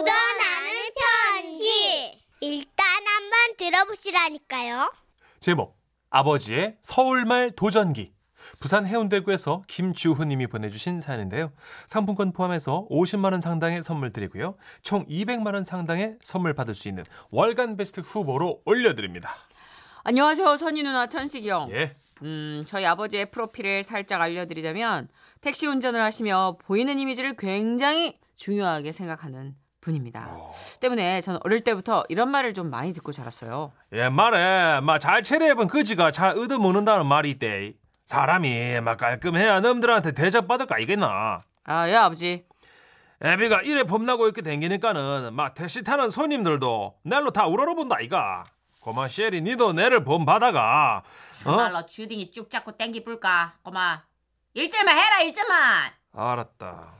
묻어나는 편지. 일단 한번 들어보시라니까요. 제목 아버지의 서울말 도전기 부산 해운대구에서 김주훈님이 보내주신 사연인데요. 상품권 포함해서 50만 원 상당의 선물 드리고요. 총 200만 원 상당의 선물 받을 수 있는 월간 베스트 후보로 올려드립니다. 안녕하세요, 선희 누나 천식이 형. 예. 음, 저희 아버지의 프로필을 살짝 알려드리자면 택시 운전을 하시며 보이는 이미지를 굉장히 중요하게 생각하는 분입니다. 때문에 저는 어릴 때부터 이런 말을 좀 많이 듣고 자랐어요. 옛말에 막잘 차려입은 그지가 잘 얻어먹는다는 말이 있대. 사람이 막 깔끔해야 놈들한테 대접받을까 이겠나. 아, 예, 아버지. 애비가 이래 범나고 이렇게 댕기니까는 막 택시 타는 손님들도 날로 다 우러러본다 이가. 고마 셰리 니도 내를 본받아가 어? 정말로 주딩이 쭉 잡고 땡기 불까? 고마. 일절만 해라 일절만. 알았다.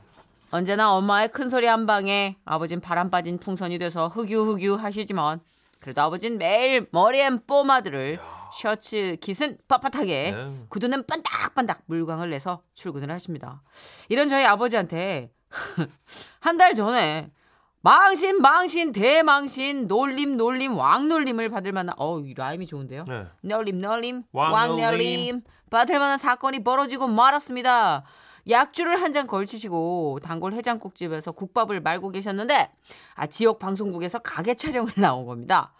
언제나 엄마의 큰 소리 한 방에 아버진 바람 빠진 풍선이 돼서 흑유흑유 하시지만 그래도 아버진 매일 머리엔 뽀마드를 셔츠 깃은 빳빳하게 네. 구두는 반딱반딱 물광을 내서 출근을 하십니다. 이런 저희 아버지한테 한 달 전에 망신 망신 대망신 놀림 놀림 왕놀림을 받을 만한 어우 이 라임이 좋은데요. 네. 널림 널림 왕놀림. 왕놀림 받을 만한 사건이 벌어지고 말았습니다. 약주를 한 잔 걸치시고 단골 해장국집에서 국밥을 말고 계셨는데 아 지역 방송국에서 가게 촬영을 나온 겁니다.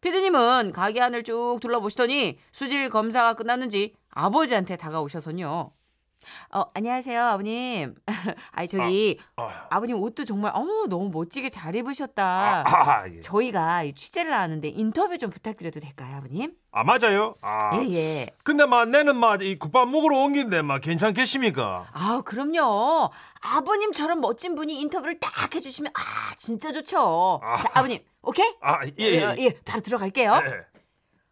피디님은 가게 안을 쭉 둘러보시더니 수질 검사가 끝났는지 아버지한테 다가오셔서요. 어 안녕하세요 아버님. 아이 저기 아, 아버님 옷도 정말 어머 너무 멋지게 잘 입으셨다. 아, 예. 저희가 이 취재를 하는데 인터뷰 좀 부탁드려도 될까요, 아버님? 아 맞아요. 아. 예, 예. 근데 막 내는 막 이 국밥 먹으러 온 긴데 막 괜찮겠습니까? 아, 그럼요. 아버님처럼 멋진 분이 인터뷰를 딱 해주시면 아, 진짜 좋죠. 아. 자, 아버님, 오케이? 아 예. 예. 예, 예, 바로 들어갈게요. 예.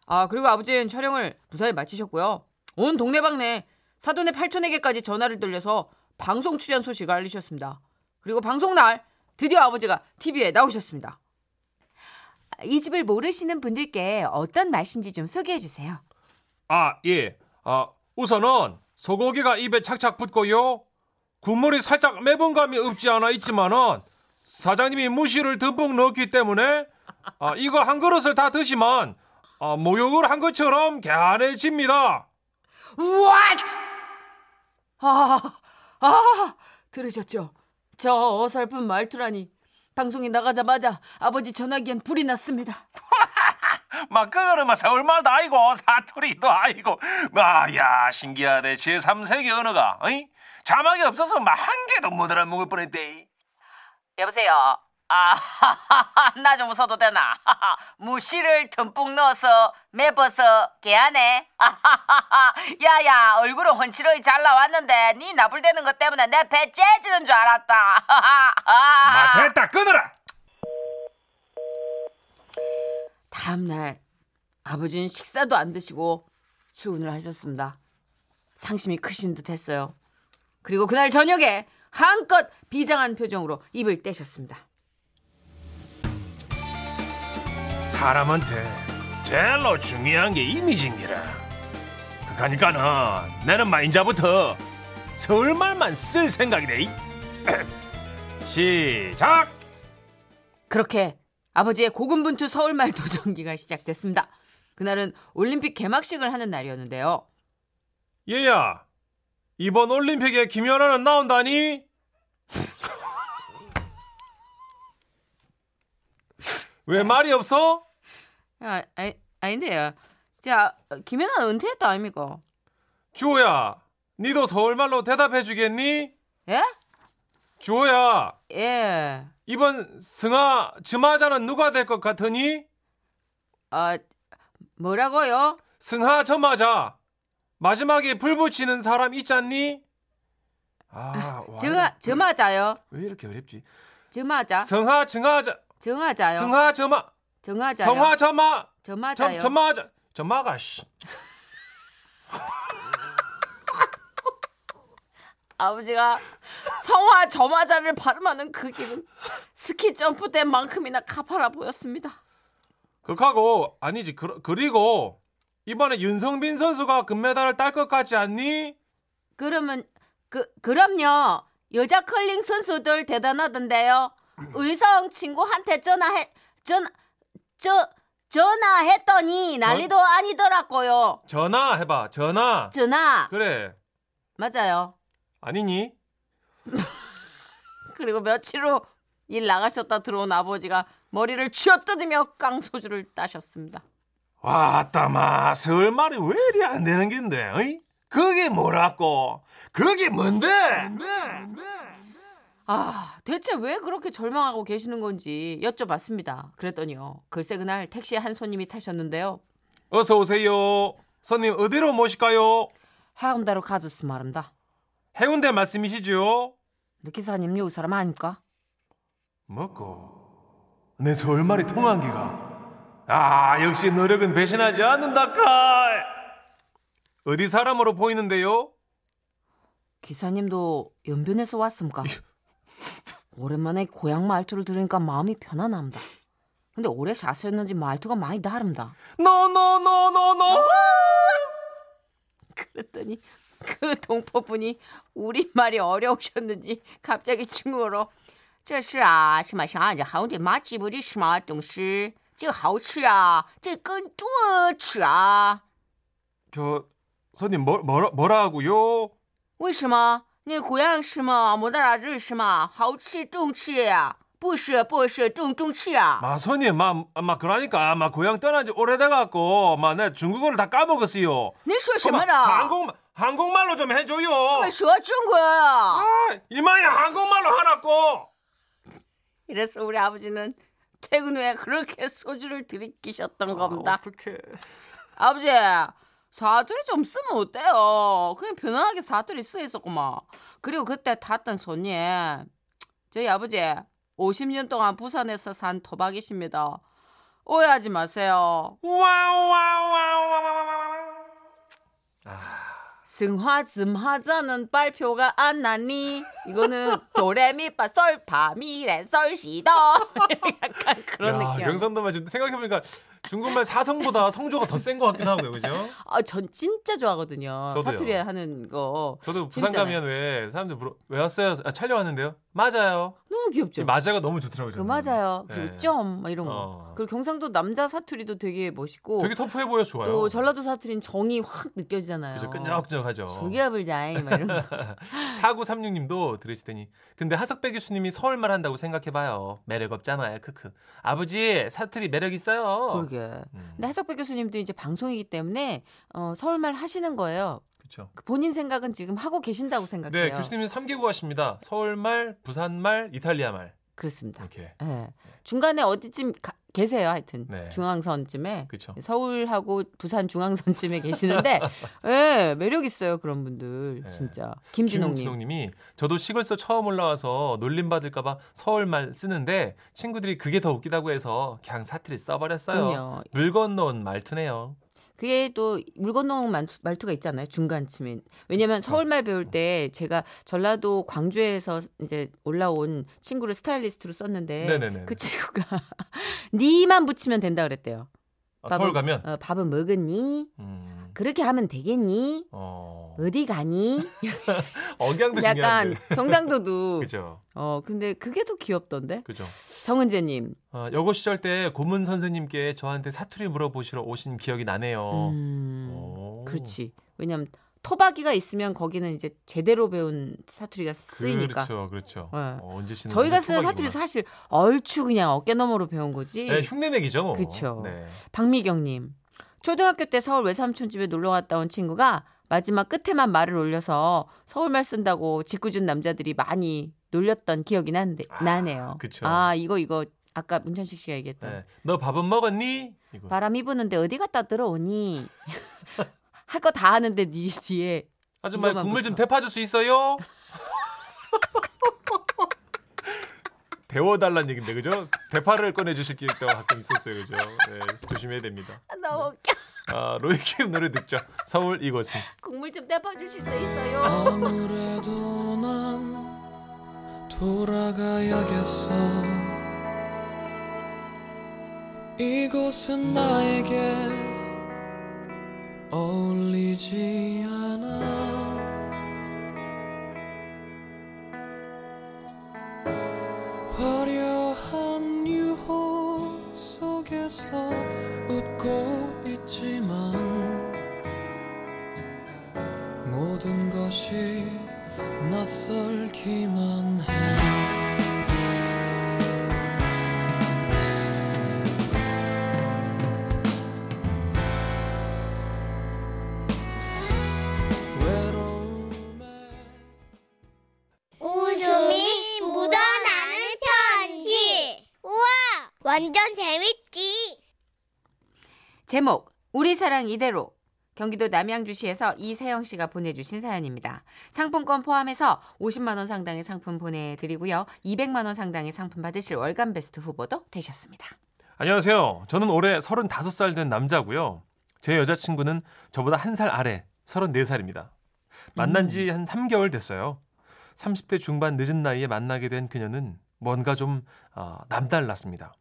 아, 그리고 아버지는 촬영을 무사히 마치셨고요. 온 동네방네 사돈의 팔촌에게까지 전화를 돌려서 방송 출연 소식을 알리셨습니다. 그리고 방송 날 드디어 아버지가 TV에 나오셨습니다. 이 집을 모르시는 분들께 어떤 맛인지 좀 소개해 주세요. 아 예. 아 우선은 소고기가 입에 착착 붙고요. 국물이 살짝 매번감이 없지 않아 있지만은 사장님이 무시를 듬뿍 넣었기 때문에 아, 이거 한 그릇을 다 드시면 아, 모욕을 한 것처럼 개안해집니다. What? 아, 아, 들으셨죠? 저 어설픈 말투라니. 방송이 나가자마자 아버지 전화기엔 불이 났습니다. 막 그거는 막 서울말도 아니고 사투리도 아니고 아야 신기하네 제3세계 언어가 어이? 자막이 없어서 막 한 개도 못 알아먹을 뻔했대 여보세요. 아, 나 좀 웃어도 되나? 무시를 듬뿍 넣어서 매버서 개하네. 야야, 얼굴은 훤칠하게 잘 나왔는데 네 나불대는 것 때문에 내 배 째지는 줄 알았다. 마 됐다 끊어라 다음날 아버지는 식사도 안 드시고 출근을 하셨습니다. 상심이 크신 듯 했어요. 그리고 그날 저녁에 한껏 비장한 표정으로 입을 떼셨습니다. 사람한테 제일로 중요한 게 이미지입니다 그러니까는 나는 마인자부터 서울말만 쓸 생각이네 시작 그렇게 아버지의 고군분투 서울말 도전기가 시작됐습니다. 그날은 올림픽 개막식을 하는 날이었는데요. 얘야 이번 올림픽에 김연아는 나온다니? 왜 말이 없어? 아, 아니, 아닌데요. 자, 김연아 은퇴했다 아닙니까? 주호야 니도 서울말로 대답해 주겠니? 예? 주호야 예. 이번 승하 즈마자는 누가 될 것 같으니? 아, 뭐라고요? 승하 저마자 마지막에 불 붙이는 사람 있잖니? 아, 와, 정하자요. 왜 이렇게 어렵지? 정하자. 성하 증하자 정하자요. 승하 저마 정하자요. 성하 저마 정하자요. 저 저마자 저마가 씨 아버지가 성화 저마자를 발음하는 그 길은 스키 점프대 만큼이나 가파라 보였습니다. 그하고 아니지 그, 그리고 이번에 윤성빈 선수가 금메달을 딸 것 같지 않니? 그러면 그 그럼요. 여자 컬링 선수들 대단하던데요. 의성 친구한테 전화해 전화 저 전화했더니 난리도 아니더라고요. 전화 해봐. 전화. 전화 그래. 맞아요. 아니니? 그리고 며칠 후 일 나가셨다 들어온 아버지가 머리를 쥐어뜯으며 깡소주를 따셨습니다. 왔다 마 서울 말이 왜 이리 안 되는 긴데? 어이? 그게 뭐라고? 그게 뭔데? 아, 대체 왜 그렇게 절망하고 계시는 건지 여쭤봤습니다. 그랬더니요. 글쎄 그날 택시에 한 손님이 타셨는데요. 어서 오세요. 손님 어디로 모실까요? 해운대로 가줬스 말입니다. 해운대 말씀이시죠? 근데 기사님 여기 사람 아닙니까? 먹고 내 서울 말이 통한 기가. 아 역시 노력은 배신하지 않는다 칼. 어디 사람으로 보이는데요? 기사님도 연변에서 왔습니까? 오랜만에 고향 말투를 들으니까 마음이 편안합니다. 근데 오래 사셨는지 말투가 많이 다릅니다. 노노노노노. 그랬더니 그 동포분이 우리말이 어려우셨는지 갑자기 중국어로 这是啊什么啥子好的麻吉不的什么东西这个好吃啊这个更多吃啊 저 손님 뭐 뭐라 뭐라고요? 为什么 你고향是吗没得啥子是吗好吃中吃呀不是不是中中吃啊 마 손님 막막 그러니까 막 고향 떠난 지 오래돼 갖고 막 내가 중국어를 다 까먹었어요. 你说什 그만 么呢 한국 한국말로 좀 해줘요. 我说中国啊 아, 이마야 한국말로 하라고. 이래서 우리 아버지는 퇴근 후에 그렇게 소주를 들이키셨던 겁니다. 어떡해. 아버지 사투리 좀 쓰면 어때요? 그냥 편안하게 사투리 쓰 있었구만. 그리고 그때 탔던 손님 저희 아버지 50년 동안 부산에서 산 토박이십니다. 오해하지 마세요. 와와와와와와. 승화즘하자는 발표가 안 나니 이거는 도레미파 솔파미레 솔시도 약간 그런 야, 느낌. 명선도만 지금 생각해보니까 중국말 사성보다 성조가 더 센 것 같긴 하고요, 그죠? 아, 전 진짜 좋아하거든요. 저도요. 사투리 하는 거. 저도 부산. 가면 왜 사람들 물어 왜 왔어요? 아, 촬영 왔는데요. 맞아요. 너무 귀엽죠. 이 맞아가 너무 좋더라고요. 그 저는. 맞아요. 네. 그리고 점막 이런 거. 어. 그리고 경상도 남자 사투리도 되게 멋있고 되게 터프해 보여 서 좋아요. 또 전라도 사투리는 정이 확 느껴지잖아요. 그죠 끈적끈적하죠. 죽여불자이 막 이런 거. 4936님도 들으시더니 근데 하석배 교수님이 서울말 한다고 생각해봐요. 매력 없잖아요. 크크. 아버지 사투리 매력 있어요. 그러게. 음, 근데 하석배 교수님도 이제 방송이기 때문에 어, 서울말 하시는 거예요. 그렇죠. 그 본인 생각은 지금 하고 계신다고 생각해요. 네, 교수님은 3개국 하십니다. 서울말, 부산말, 이탈리아말 그렇습니다. 이렇게. 예. 중간에 어디쯤 가- 계세요, 하여튼 네. 중앙선쯤에 그렇죠. 서울하고 부산 중앙선쯤에 계시는데, 예, 매력 있어요 그런 분들 네. 진짜. 김진홍님, 김진홍님이 저도 시골서 처음 올라와서 놀림 받을까봐 서울말 쓰는데 친구들이 그게 더 웃기다고 해서 그냥 사투리 써버렸어요. 그럼요. 물 건너온 말투네요. 그게 또 말투, 말투가 있잖아요 중간쯤에. 왜냐면 서울말 배울 때 제가 전라도 광주에서 이제 올라온 친구를 스타일리스트로 썼는데, 네네네. 그 친구가 니만 붙이면 된다 그랬대요. 아, 서울 가면 어, 밥은 먹었니? 음, 그렇게 하면 되겠니? 어, 어디 가니? 억양도 약간 중요한데. 경상도도 그죠. 어 근데 그게 더 귀엽던데 그죠. 정은재님 어, 여고 시절 때 고문 선생님께 저한테 사투리 물어보시러 오신 기억이 나네요. 음 오. 그렇지 왜냐면 토박이가 있으면 거기는 이제 제대로 배운 사투리가 쓰이니까 그렇죠, 그렇죠. 네. 어, 언제 씨는 저희가 쓰는. 사투리 사실 얼추 그냥 어깨 너머로 배운 거지 네, 흉내내기죠. 뭐. 그쵸. 네. 박미경님 초등학교 때 서울 외삼촌 집에 놀러 갔다 온 친구가 마지막 끝에만 말을 올려서 서울말 쓴다고 짓궂은 남자들이 많이 놀렸던 기억이 나는데, 아, 나네요. 그쵸. 아 이거 이거 아까 문천식 씨가 얘기했던 네. 너 밥은 먹었니? 이거. 바람이 부는데 어디 갔다 들어오니? 할 거 다 하는데 니 뒤에 아줌마 국물 좀 붙여. 데파줄 수 있어요? 데워달란 얘긴데 그죠? 대파를 꺼내주실 때가 가끔 있었어요 그죠? 네, 조심해야 됩니다. 너무 웃겨. 아, 로이킴 노래 듣죠. 서울 이곳은. 국물 좀 대파 주실 수 있어요? 아무래도 난 돌아가야겠어 이곳은 나에게 어울리지 않아 속에서 웃고 있지만 모든 것이 낯설기만 해 사랑 이대로 경기도 남양주시에서 이세영 씨가 보내주신 사연입니다. 상품권 포함해서 50만 원 상당의 상품 보내드리고요. 200만 원 상당의 상품 받으실 월간 베스트 후보도 되셨습니다. 안녕하세요. 저는 올해 35살 된 남자고요. 제 여자친구는 저보다 한 살 아래 34살입니다. 만난 지 한 3개월 됐어요. 30대 중반 늦은 나이에 만나게 된 그녀는 뭔가 좀 아, 남달랐습니다.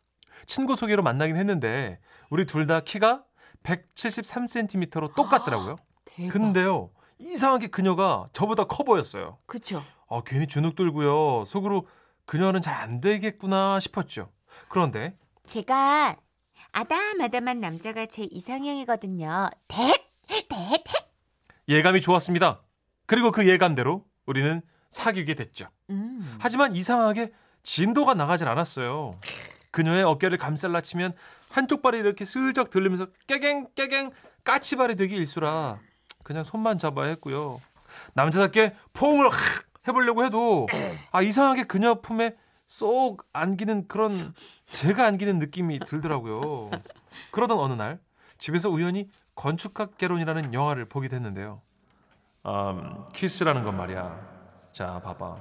친구 소개로 만나긴 했는데 우리 둘 다 키가 173cm로 똑같더라고요. 대박. 근데요. 이상하게 그녀가 저보다 커 보였어요. 그쵸? 아, 괜히 주눅 들고요. 속으로 그녀는 잘 안 되겠구나 싶었죠. 그런데 제가 아담아담한 남자가 제 이상형이거든요. 대, 대, 대. 예감이 좋았습니다. 그리고 그 예감대로 우리는 사귀게 됐죠. 음. 하지만 이상하게 진도가 나가질 않았어요. 그녀의 어깨를 감쌀라 치면 한쪽 발이 이렇게 슬쩍 들리면서 깨갱 깨갱 까치발이 되기 일수라 그냥 손만 잡아야 했고요. 남자답게 포옹을 확 해보려고 해도 아 이상하게 그녀 품에 쏙 안기는 그런 제가 안기는 느낌이 들더라고요. 그러던 어느 날 집에서 우연히 건축학개론이라는 영화를 보게 됐는데요. 음, 키스라는 건 말이야. 자, 봐봐.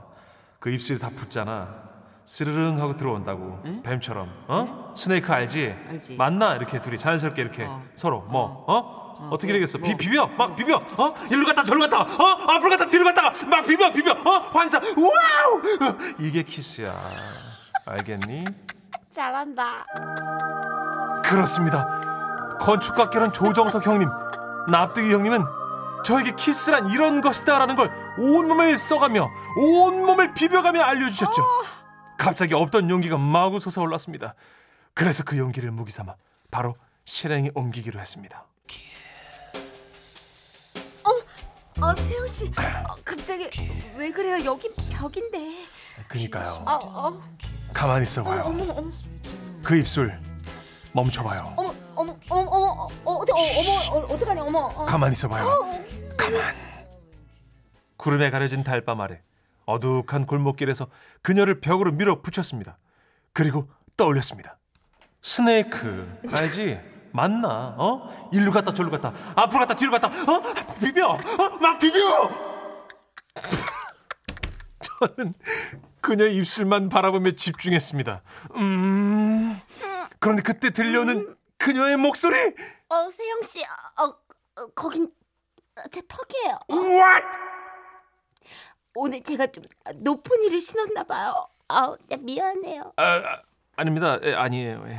그 입술이 다 붙잖아. 스르릉 하고 들어온다고. 뱀처럼. 어? snake 알지? 알지. 만나 이렇게 둘이 자연스럽게 이렇게 어. 서로 뭐 어? 어. 떻게 되겠어? 뭐. 비, 비벼 막 비벼 어 일로 갔다 저로 갔다 어 앞으로 갔다 뒤로 갔다가 막 비벼 비벼 어 환상 wow 어, 이게 키스야 알겠니? 잘한다. 그렇습니다. 건축학개론 조정석 형님, 납득이 형님은 저에게 키스란 이런 것이다라는 걸 온몸을 써가며 온몸을 비벼가며 알려주셨죠. 갑자기 없던 용기가 마구 솟아올랐습니다. 그래서 그 용기를 무기 삼아 바로 실행에 옮기기로 했습니다. 어, 세호 씨. 어, 갑자기 왜 그래요? 여기 벽인데. 그니까요. 어, 어, 가만히 있어봐요. 어머, 어머, 그 입술 멈춰봐요. 어머, 어머, 어머, 어머, 어, 어디, 어, 어머, 어, 어떡하냐, 어머. 어. 가만히 있어봐요. 가만. 구름에 가려진 달밤 아래 어둑한 골목길에서 그녀를 벽으로 밀어붙였습니다. 그리고 떠올렸습니다. 스네이크 알지? 맞나? 어? 일로 갔다 저로 갔다 앞으로 갔다 뒤로 갔다 어? 비벼 어? 막 비벼 저는 그녀의 입술만 바라보며 집중했습니다. 음 그런데 그때 들려오는 그녀의 목소리 어, 세영 씨, 어, 어, 거긴 제 턱이에요. What? 오늘 제가 좀 높은 일을 신었나 봐요. 아, 미안해요. 아, 아, 아 닙니다. 예, 아니에요. 예.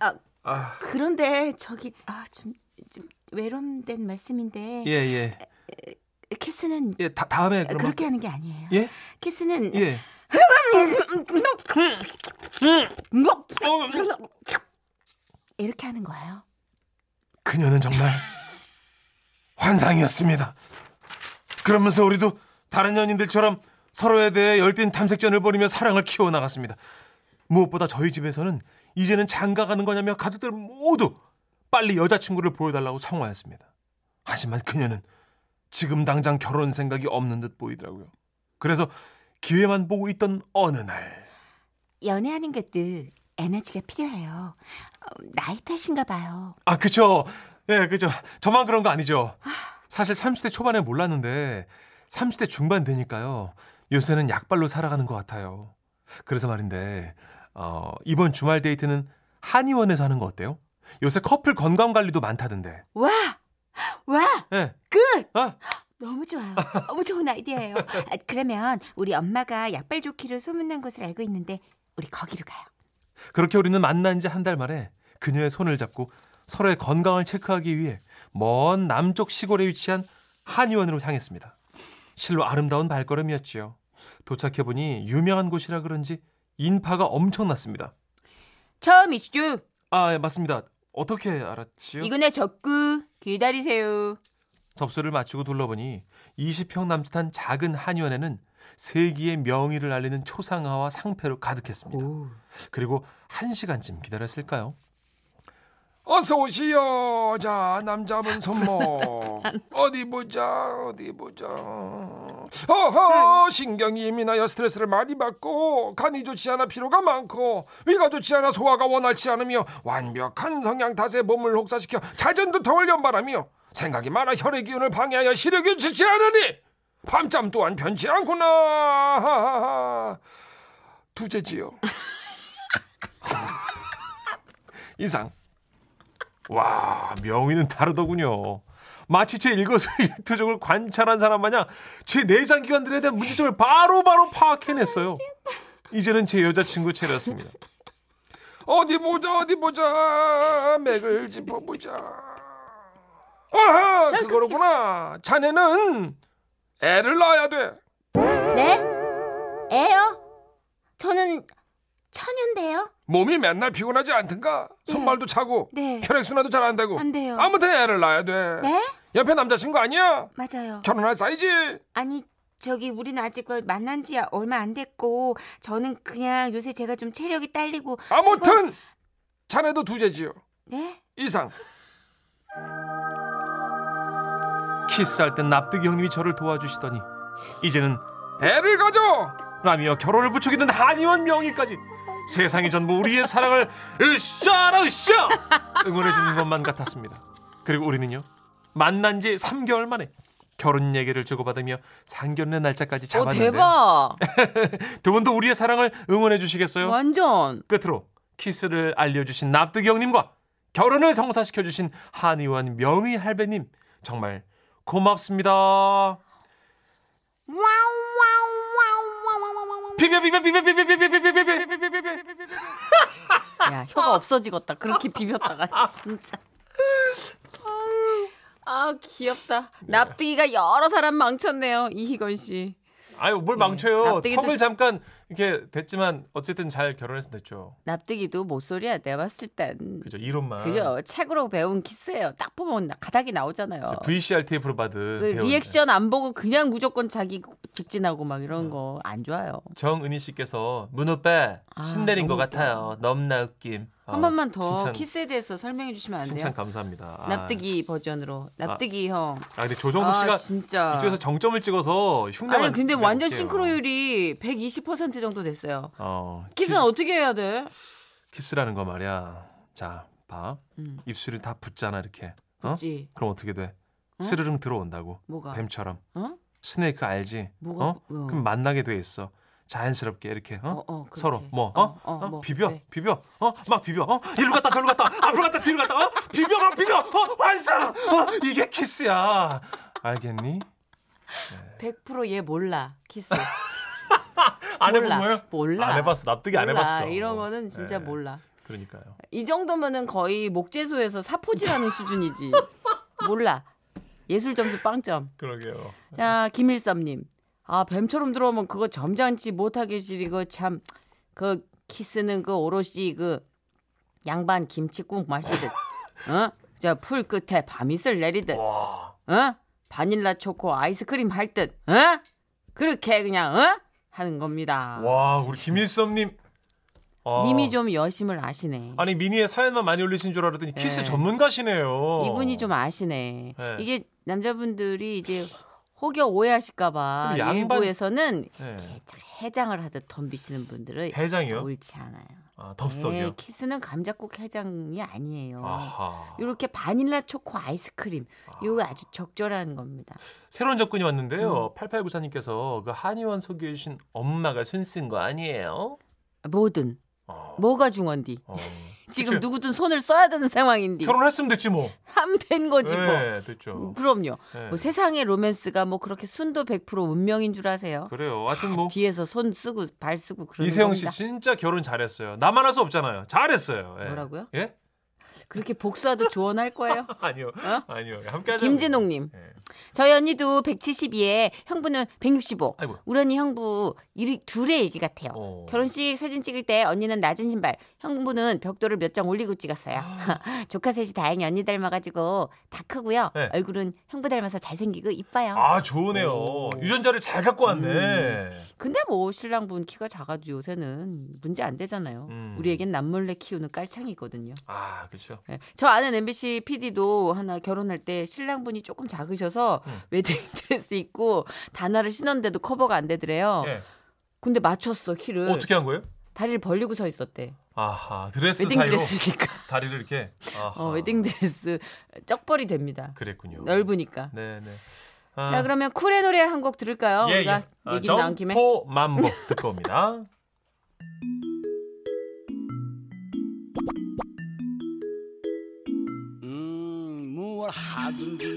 아, 아, 그런데 저기 아, 좀, 좀 외람된 말씀인데 예, 예. 키스는 예, 다, 다음에 그럼 그렇게 하는 게 아니에요. 예? 키스는 예. 이렇게 하는 거예요. 그녀는 정말 환상이었습니다. 그러면서 우리도 다른 연인들처럼 서로에 대해 열띤 탐색전을 벌이며 사랑을 키워나갔습니다. 무엇보다 저희 집에서는 이제는 장가 가는 거냐며 가족들 모두 빨리 여자친구를 보여달라고 성화했습니다. 하지만 그녀는 지금 당장 결혼 생각이 없는 듯 보이더라고요. 그래서 기회만 보고 있던 어느 날 연애하는 것도 에너지가 필요해요. 어, 나이 탓인가 봐요. 아, 그쵸. 예, 그죠. 저만 그런 거 아니죠. 사실 30대 초반에 몰랐는데 30대 중반 되니까요. 요새는 약발로 살아가는 것 같아요. 그래서 말인데, 어, 이번 주말 데이트는 한의원에서 하는 거 어때요? 요새 커플 건강 관리도 많다던데. 와, 와, 예. 끝. 아, 너무 좋아요. 너무 좋은 아이디어예요. 아, 그러면 우리 엄마가 약발 좋기로 소문난 곳을 알고 있는데 우리 거기로 가요. 그렇게 우리는 만난 지 한 달 만에 그녀의 손을 잡고 서로의 건강을 체크하기 위해 먼 남쪽 시골에 위치한 한의원으로 향했습니다. 실로 아름다운 발걸음이었지요. 도착해보니 유명한 곳이라 그런지 인파가 엄청났습니다. 처음이시죠? 아, 예, 맞습니다. 어떻게 알았지요? 내 적구 기다리세요. 접수를 마치고 둘러보니 20평 남짓한 작은 한의원에는 세기의 명의를 알리는 초상화와 상패로 가득했습니다. 그리고 한 시간쯤 기다렸을까요? 어서 오시오. 자, 남자분 손목. 어디 보자, 어디 보자. 어허, 신경이 예민하여 스트레스를 많이 받고, 간이 좋지 않아 피로가 많고, 위가 좋지 않아 소화가 원활치 않으며, 완벽한 성향 탓에 몸을 혹사시켜 자전두통을 연발하며, 생각이 많아 혈의 기운을 방해하여 시력이 좋지 않으니, 밤잠 또한 편치 않구나. 두째지요. 이상. 와, 명의는 다르더군요. 마치 제 일거수일투족을 관찰한 사람 마냥 제 내장 기관들에 대한 문제점을 바로바로 파악해냈어요. 이제는 제 여자친구 차례였습니다. 어디 보자, 어디 보자. 맥을 짚어보자. 아하, 그거로구나. 자네는 애를 낳아야 돼. 네? 애요? 저는 처녀인데요. 몸이 맨날 피곤하지 않든가? 손발도 차고, 네. 혈액순환도 잘 안 되고. 안 돼요. 아무튼 애를 낳아야 돼. 네? 옆에 남자친구 아니야? 맞아요. 결혼할 사이지? 아니 저기 우리는 아직 그 만난 지 얼마 안 됐고 저는 그냥 요새 제가 좀 체력이 딸리고 아무튼 자네도 두제지요. 네? 이상. 키스할 땐 납득이 형님이 저를 도와주시더니 이제는 애를 가져! 라며 결혼을 부추기는 한의원 명의까지 세상이 전부 우리의 사랑을 으쌰라 으쌰 응원해주는 것만 같았습니다. 그리고 우리는요 만난 지 3개월 만에 결혼 얘기를 주고받으며 상견례 날짜까지 어 잡았는데 대박. 두 분도 우리의 사랑을 응원해 주시겠어요? 완전. 끝으로 키스를 알려주신 납득이 형님과 결혼을 성사시켜 주신 한의원 명의 할배님 정말 고맙습니다. 비벼 비벼 비벼 비벼 비벼 비벼 비벼 비벼 비벼 비벼 비벼 야 혀가 없어지겠다. 그렇게 비볐다가 진짜. 아 귀엽다. 납득이가 여러 사람 망쳤네요. 이희건 씨. 아유 뭘 망쳐요. 납득이도- 턱을 잠깐 이렇게 됐지만 어쨌든 잘 결혼해서 됐죠. 납득이도 모쏠이야. 내가 봤을 땐. 그죠 이론만. 그죠. 책으로 배운 키스예요. 딱 보면 나- 가닥이 나오잖아요. VCR 테이프로 받은 그. 리액션 안 보고 그냥 무조건 자기 직진하고 막 이런 거안 좋아요. 정은희 씨께서 문 오빠 아, 신내린 것 같아요. 넘나 웃김. 한 아, 번만 더 칭찬, 키스에 대해서 설명해 주시면 안 돼요? 칭찬 감사합니다. 아. 납득이 버전으로. 납득이 형. 아 근데 조정석 아, 씨가 진짜. 이쪽에서 정점을 찍어서 흉내만 아니 근데 완전. 싱크로율이 120% 정도 됐어요. 어, 키스는 어떻게 해야 돼? 키스라는 거 말이야. 자, 봐. 음. 입술이 다 붙잖아 이렇게. 어? 그치? 그럼 어떻게 돼? 스르릉 들어온다고. 뭐가? 뱀처럼. 어? snake 알지? 뭐가? 어? 어. 그럼 만나게 돼 있어. 자연스럽게 이렇게 어? 어, 어. 서로 뭐 어, 어? 어, 어? 뭐, 비벼 네. 비벼 어? 막 비벼 어? 이리로 갔다 저리로 갔다 앞으로 갔다 뒤로 갔다 어? 비벼 막 비벼 어? 완성 어? 이게 키스야 알겠니? 100%얘 몰라. 키스. 안 몰라. 해본 거예요? 몰라. 안 해봤어 납득이 안 몰라. 해봤어 이런 거는 진짜 네. 몰라. 그러니까요 이 정도면은 거의 목재소에서 사포질하는 수준이지. 몰라. 예술 점수 빵점. 그러게요 자, 김일섭님. 아, 뱀처럼 들어오면 그거 점잖지 못하게 시리고 참, 그 키스는 그 오롯이 그 양반 김치국 마시듯, 어? 저 풀 끝에 밤이슬 내리듯, 와 어? 바닐라 초코 아이스크림 핥듯, 어? 그렇게 그냥, 어? 하는 겁니다. 와 우리 김일섭님 아, 님이 좀 여심을 아시네. 아니 미니에 사연만 많이 올리신 줄 알았더니 키스 네. 전문가시네요 이분이 좀 아시네. 네. 이게 남자분들이 이제 혹여 오해하실까봐 양반- 일부에서는 네. 해장을 하듯 덤비시는 분들은 해장이요? 옳지 않아요. 아 덥석이요 네, 키스는 감자국 해장이 아니에요. 아하 이렇게 바닐라 초코 아이스크림 이거 아주 적절한 겁니다. 새로운 접근이 음. 왔는데요 8894님께서 그 한의원 소개해 주신 엄마가 손 쓴 거 아니에요? 뭐든 어, 뭐가 중원디. 어. 지금 그치? 누구든 손을 써야 되는 상황인디. 결혼했으면 됐지 뭐 하면 된 거지 뭐. 네, 됐죠 그럼요. 네. 뭐 세상의 로맨스가 뭐 그렇게 순도 100% 운명인 줄 아세요? 그래요 하여튼 뭐 뒤에서 손 쓰고 발 쓰고 그러는 이세영 씨 겁니다. 진짜 결혼 잘했어요 나만 할 수 없잖아요 잘했어요 예. 뭐라고요? 예? 그렇게 복수하도 조언할 거예요. 아니요. 어? 아니요. 함께 하자. 김진옥님. 예. 저희 언니도 172에 형부는 165. 아이고. 우리 언니 형부 이 둘의 얘기 같아요. 어. 결혼식 사진 찍을 때 언니는 낮은 신발, 형부는 벽돌을 몇 장 올리고 찍었어요. 조카 셋이 다행히 언니 닮아 가지고 다 크고요. 네. 얼굴은 형부 닮아서 잘생기고 이뻐요. 아, 좋으네요. 오. 유전자를 잘 갖고 왔네. 음. 근데 뭐 신랑분 키가 작아도 요새는 문제 안 되잖아요. 음. 우리에겐 남몰래 키우는 깔창이거든요. 아, 그렇죠. 예. 저 아는 MBC PD도 하나 결혼할 때 신랑분이 조금 작으셔서 음. 웨딩 드레스 입고 단화를 신었는데도 커버가 안 되더래요. 예. 근데 맞췄어 키를. 어떻게 한 거예요? 다리를 벌리고 서 있었대. 아하, 드레스 웨딩 드레스니까. 다리를 이렇게. 아하. 어, 웨딩 드레스 쩍벌이 됩니다. 그랬군요. 넓으니까. 네, 네. 아, 자 그러면 쿨의 노래 한 곡 들을까요? 예, 우리가 예. 아, 얘기 나온 김에. 점포 만복 듣고 옵니다.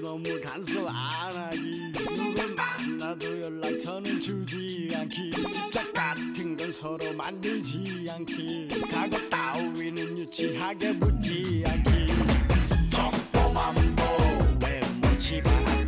너무 간섭 안 하기. 누굴 만나도 연락처는 주지 않기. 집착 같은 건 서로 만들지 않기. 가고 따위는 유치하게 묻지 않기. 덕보만보 왜 묻지 않기